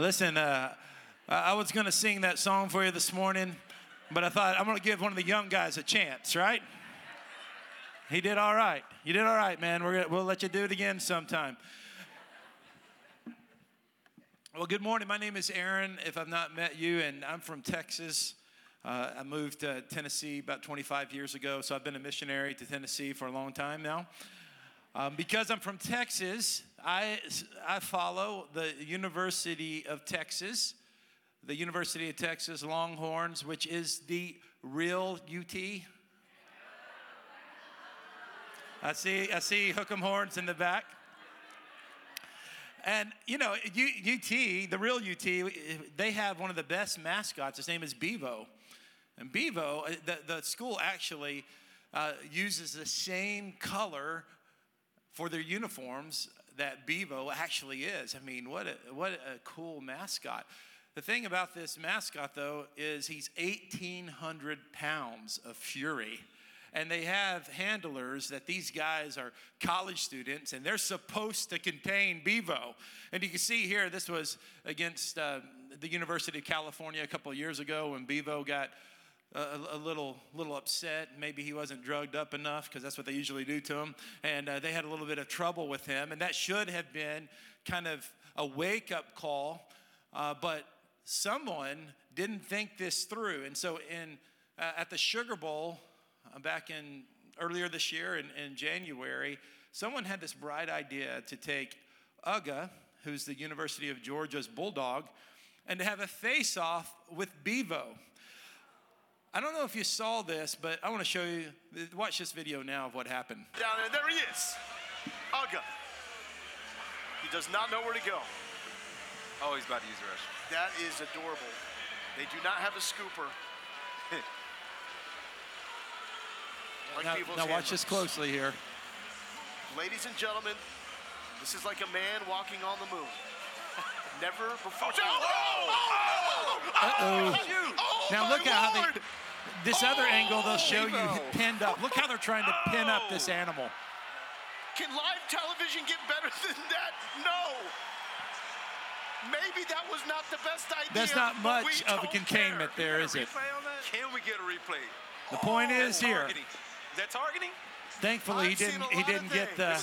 Listen, uh, I was going to sing that song for you this morning, but I thought I'm going to give one of the young guys a chance, right? He did all right. You did all right, man. We're gonna, we'll let you do it again sometime. Well, good morning. My name is Aaron, if I've not met you, and I'm from Texas. Uh, I moved to Tennessee about 25 years ago, so I've been a missionary to Tennessee for a long time now. Um, because I'm from Texas, I, I follow the University of Texas, the University of Texas Longhorns, which is the real UT. I see, I see hook'em horns in the back. And you know, UT, the real UT, they have one of the best mascots. His name is Bevo. And Bevo, uh, the, the school actually uh, uses the same color for their uniforms that Bevo actually is. I mean, what a, what a cool mascot. The thing about this mascot, though, is he's 1,800 pounds of fury. And they have handlers that these guys are college students and they're supposed to contain Bevo. And you can see here, this was against uh, the University of California a couple years ago when Bevo got a, a, little little upset. Maybe he wasn't drugged up enough because that's what they usually do to him. And uh, they had a little bit of trouble with him. And that should have been kind of a wake up call. Uh, but someone didn't think this through. And so in uh, at the Sugar Bowl uh, back in earlier this year in, in January, someone had this bright idea to take Uga, who's the University of Georgia's bulldog, and to have a face off with Bevo. I don't know if you saw this, but I want to show you. Watch this video now of what happened. Down there, there he is. Uga. He does not know where to go. Oh, he's about to use the restroom. That is adorable. They do not have a scooper. like now, now watch this closely here. Ladies and gentlemen, this is like a man walking on the moon. Never before. Oh, oh, oh, oh, now look at how they this other angle, they'll show you pinned up. Look how they're trying to pin up this animal. Can live television get better than that? No. Maybe that was not the best idea. That's not much of a containment care. there, is it? Can we get a replay? The point oh, is here. Targeting. That targeting? Thankfully, he didn't. He didn't get the.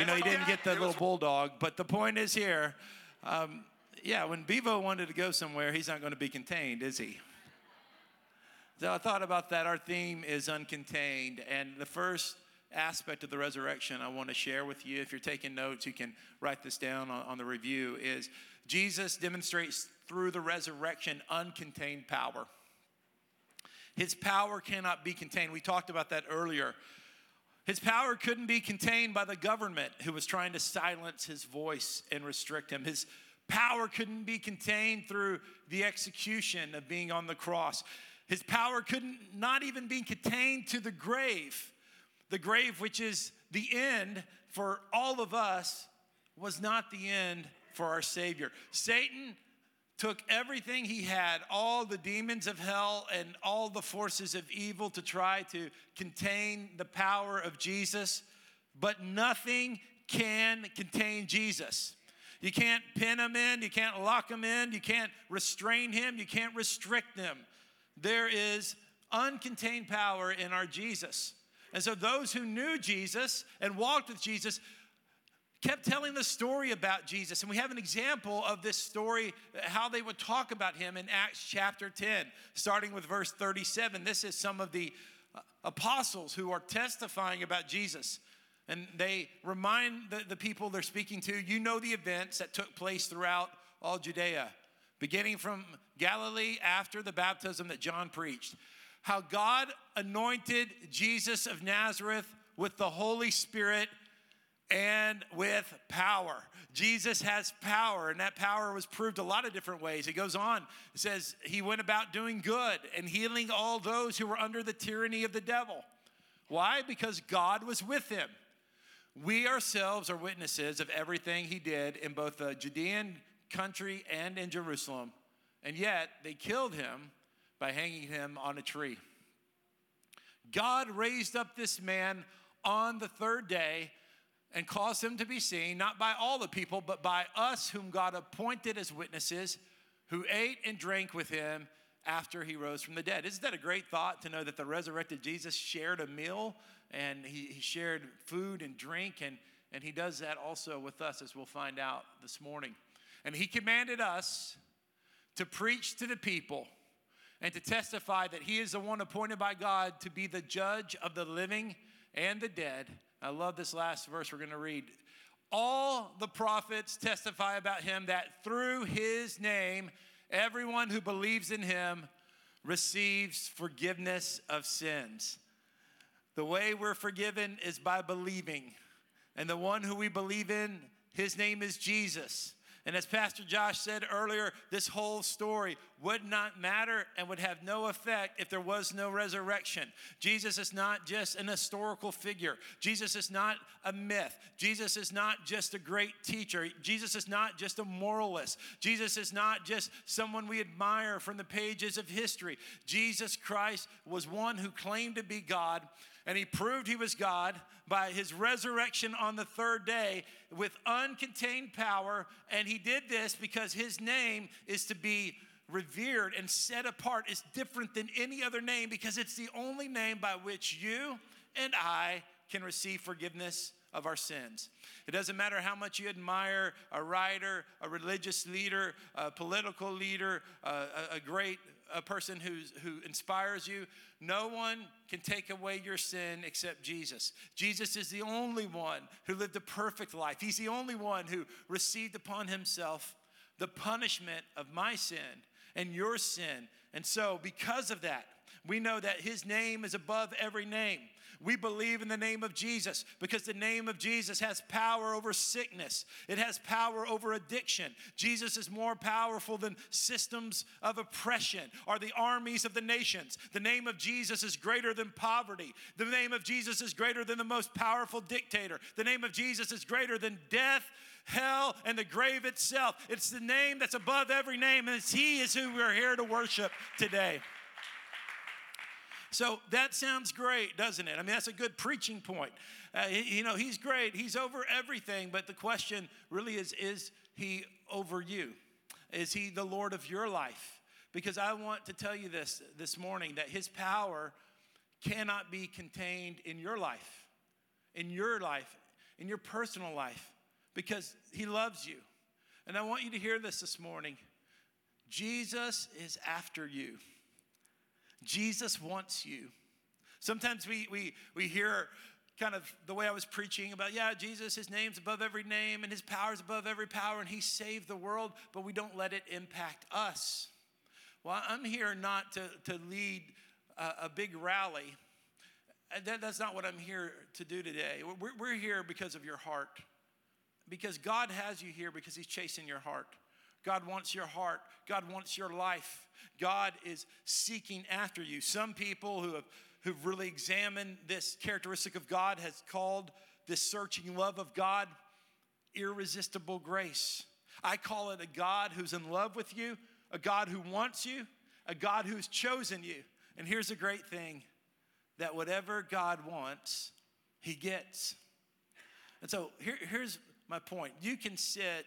You know, he didn't get the little bulldog. But the point is here. Um, yeah, when Bevo wanted to go somewhere, he's not going to be contained, is he? So I thought about that. Our theme is uncontained. And the first aspect of the resurrection I want to share with you, if you're taking notes, you can write this down on, on the review, is Jesus demonstrates through the resurrection uncontained power. His power cannot be contained. We talked about that earlier. His power couldn't be contained by the government who was trying to silence his voice and restrict him. His power couldn't be contained through the execution of being on the cross. His power couldn't not even be contained to the grave. The grave, which is the end for all of us, was not the end for our Savior. Satan took everything he had, all the demons of hell and all the forces of evil to try to contain the power of Jesus, but nothing can contain Jesus. You can't pin him in, you can't lock him in, you can't restrain him, you can't restrict him there is uncontained power in our Jesus. And so those who knew Jesus and walked with Jesus kept telling the story about Jesus. And we have an example of this story, how they would talk about him in Acts chapter 10, starting with verse 37. This is some of the uh, apostles who are testifying about Jesus. And they remind the, the people they're speaking to, you know the events that took place throughout all Judea beginning from Galilee after the baptism that John preached. How God anointed Jesus of Nazareth with the Holy Spirit and with power. Jesus has power, and that power was proved a lot of different ways. It goes on, it says, He went about doing good and healing all those who were under the tyranny of the devil. Why? Because God was with him. We ourselves are witnesses of everything he did in both the Judean country and in Jerusalem. And yet they killed him by hanging him on a tree. God raised up this man on the third day, and caused him to be seen, not by all the people, but by us whom God appointed as witnesses, who ate and drank with him after he rose from the dead. Isn't that a great thought to know that the resurrected Jesus shared a meal and he, he shared food and drink, and, and he does that also with us, as we'll find out this morning. And he commanded us to preach to the people and to testify that he is the one appointed by God to be the judge of the living and the dead. I love this last verse we're going to read. All the prophets testify about him that through his name, everyone who believes in him receives forgiveness of sins. The way we're forgiven is by believing. And the one who we believe in, his name is Jesus. And as Pastor Josh said earlier, this whole story would not matter and would have no effect if there was no resurrection. Jesus is not just an historical figure, Jesus is not a myth, Jesus is not just a great teacher, Jesus is not just a moralist, Jesus is not just someone we admire from the pages of history. Jesus Christ was one who claimed to be God and he proved he was God by his resurrection on the third day with uncontained power. And he did this because his name is to be revered and set apart. is different than any other name because it's the only name by which you and I can receive forgiveness of our sins. It doesn't matter how much you admire a writer, a religious leader, a political leader, a, a great a person who's, who inspires you. No one can take away your sin except Jesus. Jesus is the only one who lived a perfect life. He's the only one who received upon himself the punishment of my sin and your sin. And so, because of that, we know that his name is above every name. We believe in the name of Jesus because the name of Jesus has power over sickness, it has power over addiction. Jesus is more powerful than systems of oppression or the armies of the nations. The name of Jesus is greater than poverty. The name of Jesus is greater than the most powerful dictator. The name of Jesus is greater than death hell, and the grave itself. It's the name that's above every name, and He is who we're here to worship today. So that sounds great, doesn't it? I mean, that's a good preaching point. Uh, you know, he's great, he's over everything, but the question really is is he over you? Is he the Lord of your life? Because I want to tell you this this morning that his power cannot be contained in your life, in your life, in your personal life, because he loves you. And I want you to hear this this morning Jesus is after you. Jesus wants you. Sometimes we, we, we hear kind of the way I was preaching about, yeah, Jesus, his name's above every name and his power's above every power and he saved the world, but we don't let it impact us. Well, I'm here not to, to lead a, a big rally. That, that's not what I'm here to do today. We're, we're here because of your heart. Because God has you here because he's chasing your heart. God wants your heart. God wants your life. God is seeking after you. Some people who have who've really examined this characteristic of God has called this searching love of God irresistible grace. I call it a God who's in love with you, a God who wants you, a God who's chosen you. And here's a great thing that whatever God wants, he gets. And so here, here's my point. You can sit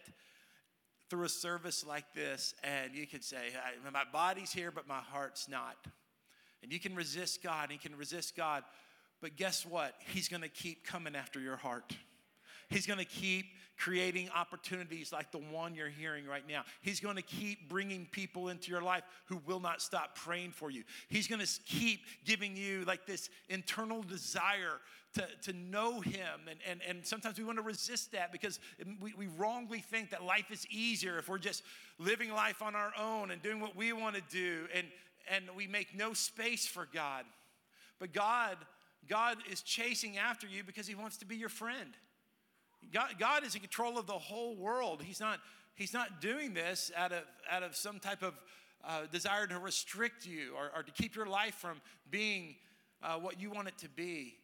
through a service like this and you can say, My body's here, but my heart's not. And you can resist God, and you can resist God. But guess what? He's gonna keep coming after your heart. He's going to keep creating opportunities like the one you're hearing right now. He's going to keep bringing people into your life who will not stop praying for you. He's going to keep giving you like this internal desire to, to know Him. And, and, and sometimes we want to resist that because we, we wrongly think that life is easier if we're just living life on our own and doing what we want to do. And, and we make no space for God. But God, God is chasing after you because He wants to be your friend. God, God is in control of the whole world. He's not, he's not doing this out of, out of some type of uh, desire to restrict you or, or, to keep your life from being uh, what you want it to be.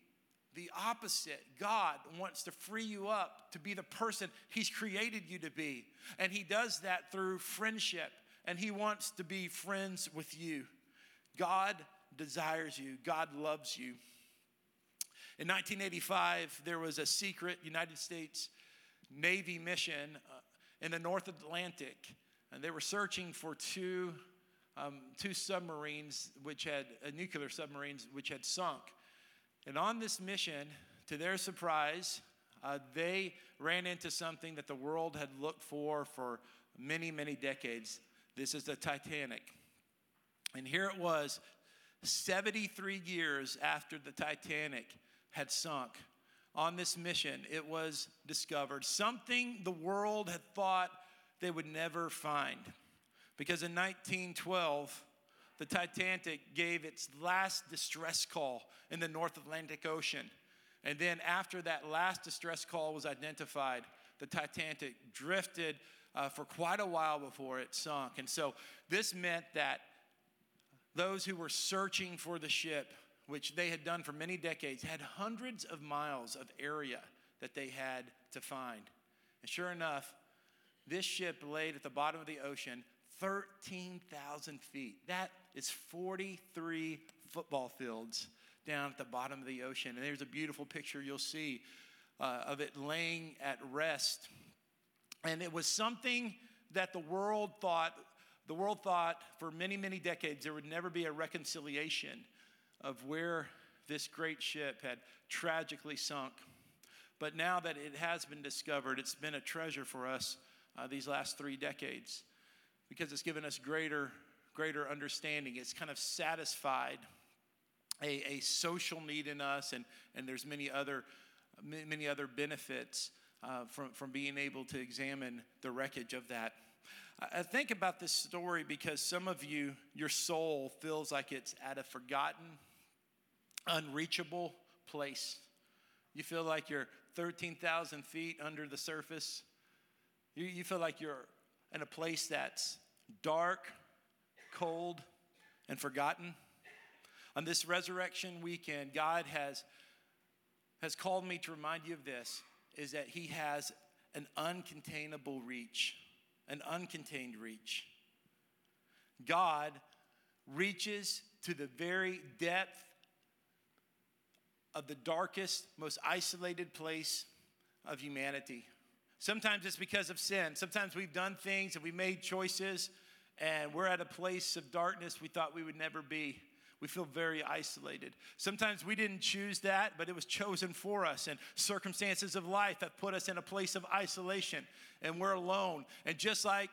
The opposite, God wants to free you up to be the person He's created you to be. And He does that through friendship, and He wants to be friends with you. God desires you, God loves you. In 1985, there was a secret United States Navy mission uh, in the North Atlantic, and they were searching for two, um, two submarines, which had uh, nuclear submarines, which had sunk. And on this mission, to their surprise, uh, they ran into something that the world had looked for for many, many decades. This is the Titanic. And here it was, 73 years after the Titanic had sunk. On this mission, it was discovered something the world had thought they would never find. Because in 1912, the Titanic gave its last distress call in the North Atlantic Ocean. And then, after that last distress call was identified, the Titanic drifted uh, for quite a while before it sunk. And so, this meant that those who were searching for the ship, which they had done for many decades, had hundreds of miles of area that they had to find. And sure enough, this ship laid at the bottom of the ocean 13,000 feet. That is 43 football fields down at the bottom of the ocean. And there's a beautiful picture you'll see uh, of it laying at rest. And it was something that the world thought, the world thought for many, many decades there would never be a reconciliation of where this great ship had tragically sunk. But now that it has been discovered, it's been a treasure for us uh, these last three decades because it's given us greater, greater understanding. It's kind of satisfied a, a social need in us, and, and there's many other, many other benefits uh, from, from being able to examine the wreckage of that. I think about this story because some of you, your soul feels like it's at a forgotten, unreachable place. You feel like you're 13,000 feet under the surface. You, you feel like you're in a place that's dark, cold, and forgotten. On this resurrection weekend, God has, has called me to remind you of this is that He has an uncontainable reach, an uncontained reach. God reaches to the very depth of the darkest, most isolated place of humanity. Sometimes it's because of sin. Sometimes we've done things and we've made choices and we're at a place of darkness we thought we would never be. We feel very isolated. Sometimes we didn't choose that, but it was chosen for us. And circumstances of life have put us in a place of isolation and we're alone. And just like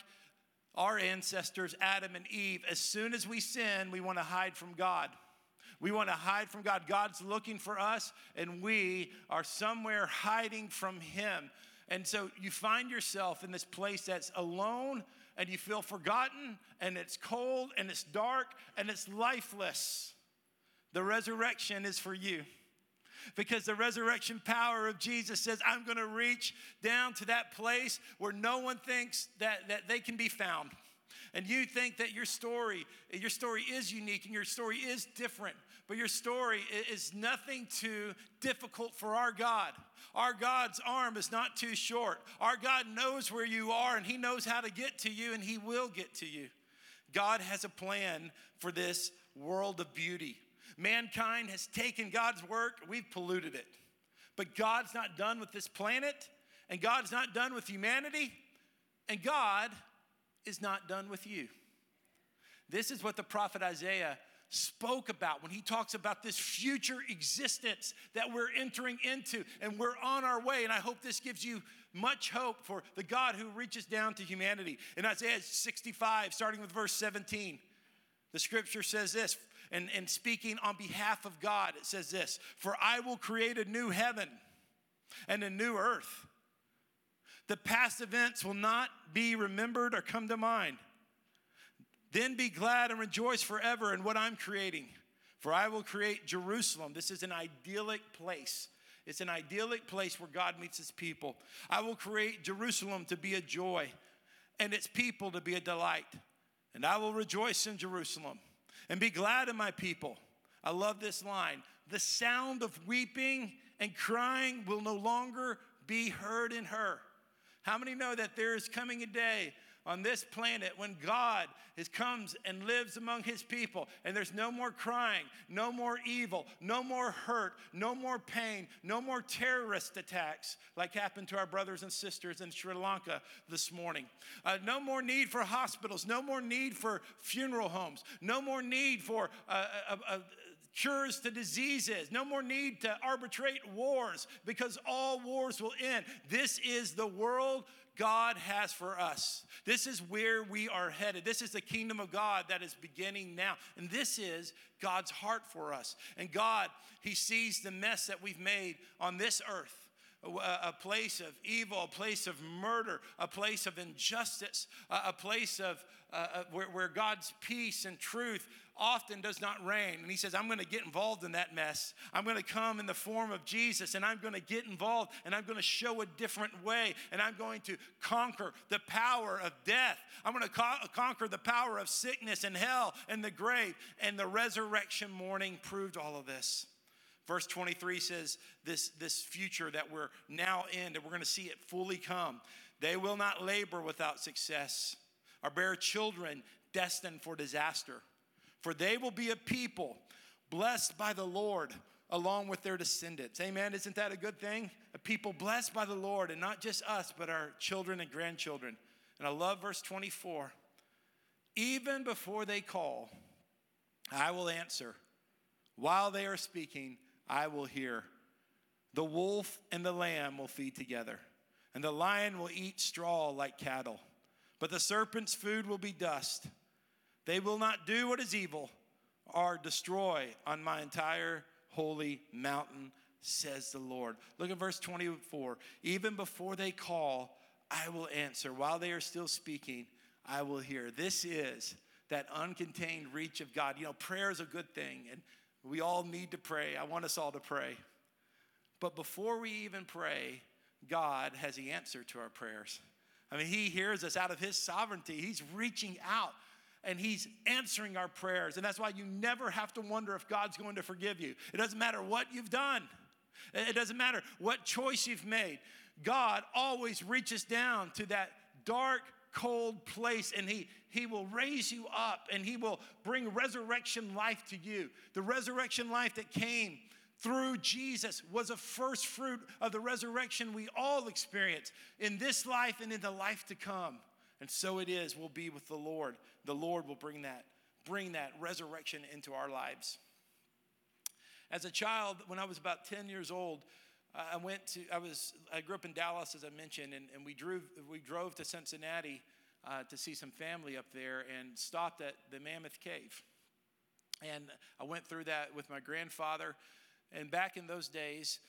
our ancestors, Adam and Eve, as soon as we sin, we want to hide from God. We want to hide from God. God's looking for us, and we are somewhere hiding from Him. And so you find yourself in this place that's alone and you feel forgotten and it's cold and it's dark and it's lifeless. The resurrection is for you. Because the resurrection power of Jesus says, I'm going to reach down to that place where no one thinks that, that they can be found. And you think that your story, your story is unique and your story is different, but your story is nothing too difficult for our God. Our God's arm is not too short. Our God knows where you are and He knows how to get to you and He will get to you. God has a plan for this world of beauty. Mankind has taken God's work, we've polluted it. But God's not done with this planet, and God's not done with humanity, and God is not done with you. This is what the prophet Isaiah spoke about when he talks about this future existence that we're entering into and we're on our way. And I hope this gives you much hope for the God who reaches down to humanity. In Isaiah 65, starting with verse 17, the scripture says this, and, and speaking on behalf of God, it says this For I will create a new heaven and a new earth. The past events will not be remembered or come to mind. Then be glad and rejoice forever in what I'm creating. For I will create Jerusalem. This is an idyllic place. It's an idyllic place where God meets his people. I will create Jerusalem to be a joy and its people to be a delight. And I will rejoice in Jerusalem and be glad in my people. I love this line. The sound of weeping and crying will no longer be heard in her. How many know that there is coming a day on this planet when God is, comes and lives among his people, and there's no more crying, no more evil, no more hurt, no more pain, no more terrorist attacks like happened to our brothers and sisters in Sri Lanka this morning. Uh, no more need for hospitals, no more need for funeral homes, no more need for uh, uh, uh cures to diseases, no more need to arbitrate wars because all wars will end. This is the world God has for us. This is where we are headed. This is the kingdom of God that is beginning now. And this is God's heart for us. And God, He sees the mess that we've made on this earth. A, place of evil, a place of murder, a place of injustice, a, place of uh, uh, where, where God's peace and truth often does not reign. And he says, I'm going to get involved in that mess. I'm going to come in the form of Jesus and I'm going to get involved and I'm going to show a different way and I'm going to conquer the power of death. I'm going to co- conquer the power of sickness and hell and the grave. And the resurrection morning proved all of this. Verse 23 says this, this future that we're now in, and we're going to see it fully come. They will not labor without success or bear children destined for disaster for they will be a people blessed by the Lord along with their descendants. Amen. Isn't that a good thing? A people blessed by the Lord, and not just us, but our children and grandchildren. And I love verse 24. Even before they call, I will answer. While they are speaking, I will hear. The wolf and the lamb will feed together, and the lion will eat straw like cattle. But the serpent's food will be dust. They will not do what is evil or destroy on my entire holy mountain, says the Lord. Look at verse 24. Even before they call, I will answer. While they are still speaking, I will hear. This is that uncontained reach of God. You know, prayer is a good thing, and we all need to pray. I want us all to pray. But before we even pray, God has the answer to our prayers. I mean, He hears us out of His sovereignty. He's reaching out and He's answering our prayers. And that's why you never have to wonder if God's going to forgive you. It doesn't matter what you've done, it doesn't matter what choice you've made. God always reaches down to that dark, cold place and he, he will raise you up and He will bring resurrection life to you. The resurrection life that came through Jesus was a first fruit of the resurrection we all experience in this life and in the life to come. And so it is, we'll be with the Lord. The Lord will bring that, bring that resurrection into our lives. As a child, when I was about 10 years old, I went to, I was, I grew up in Dallas, as I mentioned, and, and we, drove, we drove to Cincinnati uh, to see some family up there and stopped at the Mammoth Cave. And I went through that with my grandfather. And back in those days,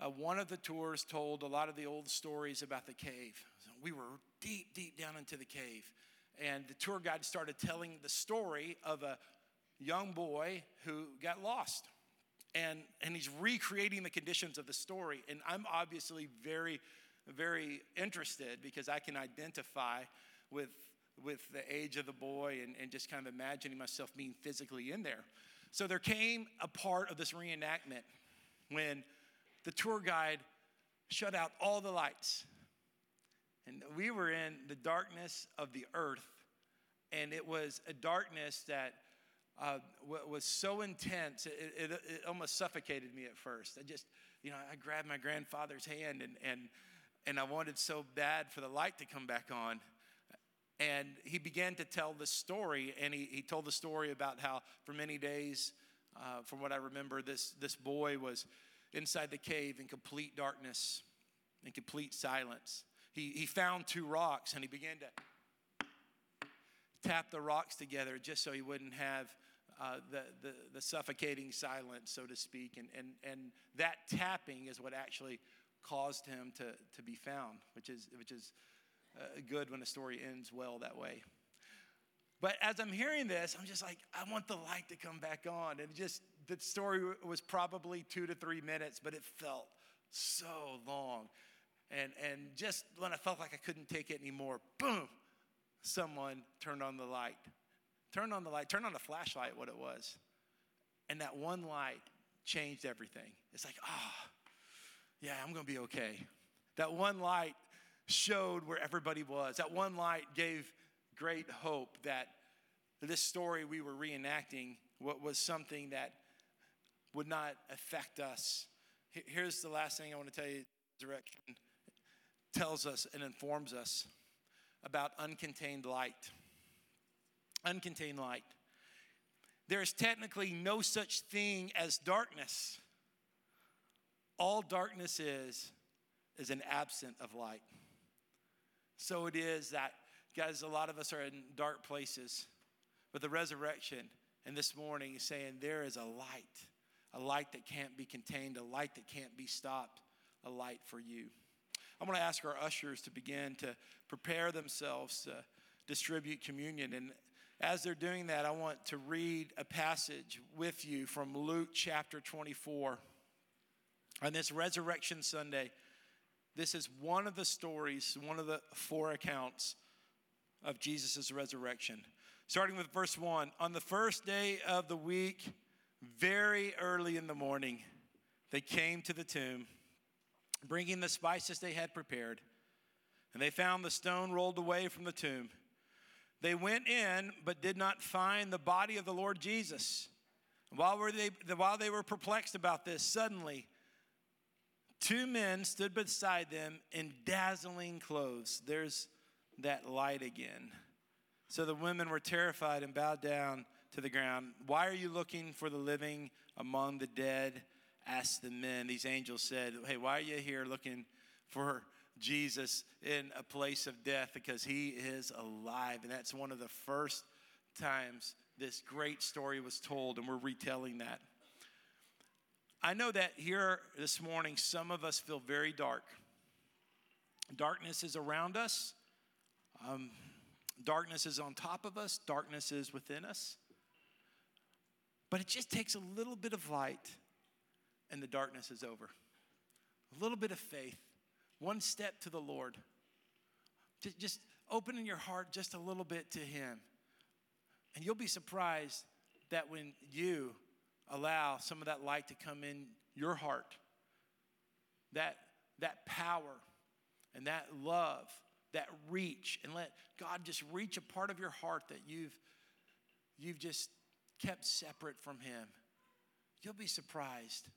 uh, one of the tours told a lot of the old stories about the cave. We were deep, deep down into the cave. And the tour guide started telling the story of a young boy who got lost. And, and he's recreating the conditions of the story. And I'm obviously very, very interested because I can identify with, with the age of the boy and, and just kind of imagining myself being physically in there. So there came a part of this reenactment when the tour guide shut out all the lights and we were in the darkness of the earth, and it was a darkness that uh, was so intense, it, it, it, almost suffocated me at first. I just, you know, I grabbed my grandfather's hand and, and, and I wanted so bad for the light to come back on. And he began to tell the story, and he, he told the story about how for many days, uh, from what I remember, this, this boy was inside the cave in complete darkness, in complete silence he, he found two rocks and he began to tap the rocks together just so he wouldn't have uh, the, the, the, suffocating silence, so to speak. And, and, and that tapping is what actually caused him to, to be found, which is, which is uh, good when a story ends well that way. But as I'm hearing this, I'm just like, I want the light to come back on. And just, the story was probably two to three minutes, but it felt so long. And, and just when I felt like I couldn't take it anymore, boom, someone turned on the light. Turned on the light, turned on the flashlight, what it was. And that one light changed everything. It's like, ah, oh, yeah, I'm gonna be okay. That one light showed where everybody was. That one light gave great hope that this story we were reenacting was something that would not affect us. Here's the last thing I want to tell you resurrection tells us and informs us about uncontained light. Uncontained light. There is technically no such thing as darkness. All darkness is, is an absence of light. So it is that, guys, a lot of us are in dark places. But the resurrection, and this morning is saying there is a light, a light that can't be contained, a light that can't be stopped, a light for you. I'm going to ask our ushers to begin to prepare themselves to distribute communion. And as they're doing that, I want to read a passage with you from Luke chapter 24. On this Resurrection Sunday, this is one of the stories, one of the four accounts of Jesus' resurrection. Starting with verse 1 On the first day of the week, very early in the morning, they came to the tomb, bringing the spices they had prepared, and they found the stone rolled away from the tomb. They went in, but did not find the body of the Lord Jesus. While, were they, while they were perplexed about this, suddenly two men stood beside them in dazzling clothes. There's that light again. So the women were terrified and bowed down to the ground. Why are you looking for the living among the dead? Asked the men. These angels said, Hey, why are you here looking for Jesus in a place of death because he is alive. And that's one of the first times this great story was told, and we're retelling that. I know that here this morning, some of us feel very dark. Darkness is around us, um, darkness is on top of us, darkness is within us. But it just takes a little bit of light, and the darkness is over. A little bit of faith, one step to the Lord. Just opening your heart just a little bit to Him. And you'll be surprised that when you allow some of that light to come in your heart, that, that power and that love, that reach, and let God just reach a part of your heart that you've, you've just kept separate from Him, you'll be surprised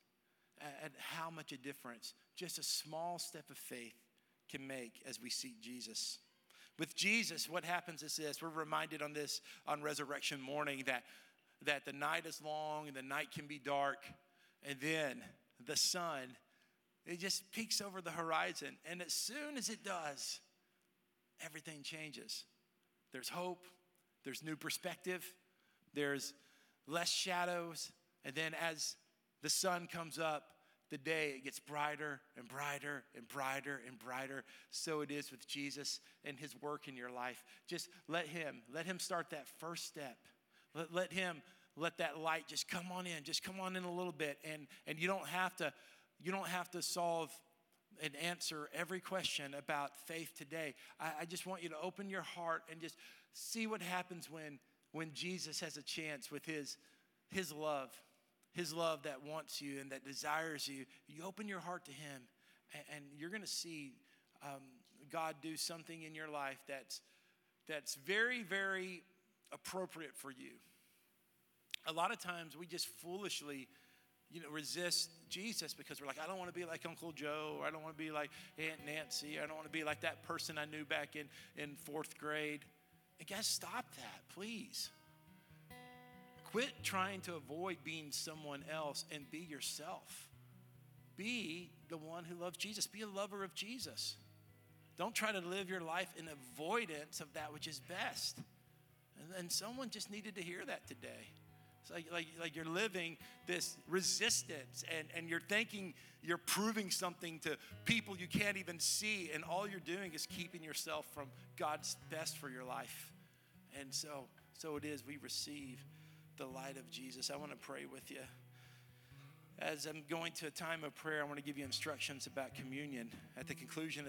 at how much a difference just a small step of faith can make as we seek Jesus. With Jesus, what happens is this we're reminded on this on resurrection morning that, that the night is long and the night can be dark, and then the sun, it just peeks over the horizon. And as soon as it does, everything changes. There's hope, there's new perspective, there's less shadows, and then as the sun comes up, the day it gets brighter and brighter and brighter and brighter. So it is with Jesus and his work in your life. Just let him, let him start that first step. Let, let him let that light just come on in, just come on in a little bit. And and you don't have to, you don't have to solve and answer every question about faith today. I, I just want you to open your heart and just see what happens when when Jesus has a chance with his his love his love that wants you and that desires you, you open your heart to Him, and, and you're going to see um, God do something in your life that's, that's very, very appropriate for you. A lot of times we just foolishly you know, resist Jesus because we're like, I don't want to be like Uncle Joe, or I don't want to be like Aunt Nancy, or I don't want to be like that person I knew back in, in fourth grade. And guys, stop that, please. Quit trying to avoid being someone else and be yourself. Be the one who loves Jesus. Be a lover of Jesus. Don't try to live your life in avoidance of that which is best. And, and someone just needed to hear that today. It's like, like, like you're living this resistance and, and you're thinking you're proving something to people you can't even see, and all you're doing is keeping yourself from God's best for your life. And so, so it is, we receive the light of Jesus. I want to pray with you. As I'm going to a time of prayer, I want to give you instructions about communion. At the conclusion